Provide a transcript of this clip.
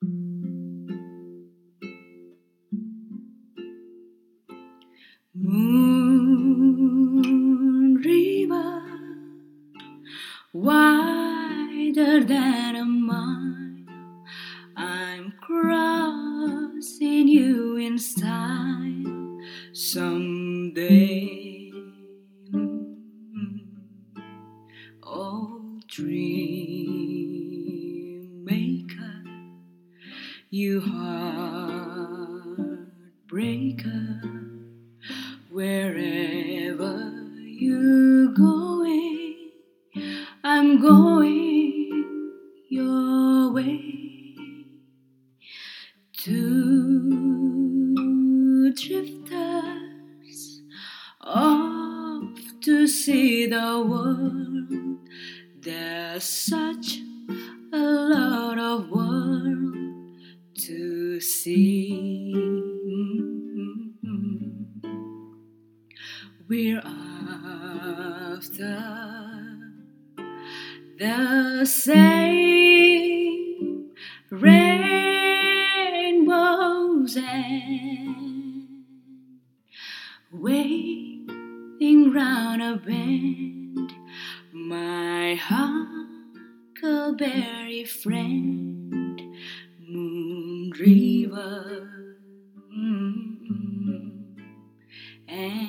Moon river, wider than a mile, I'm crossing you in style someday. Oh, dream you heartbreaker. Wherever you're going, I'm going your way. Two drifters off to see the world. There's such see. We're after the same rainbows and waiting round a bend, my huckleberry friend, River. Mm-hmm. And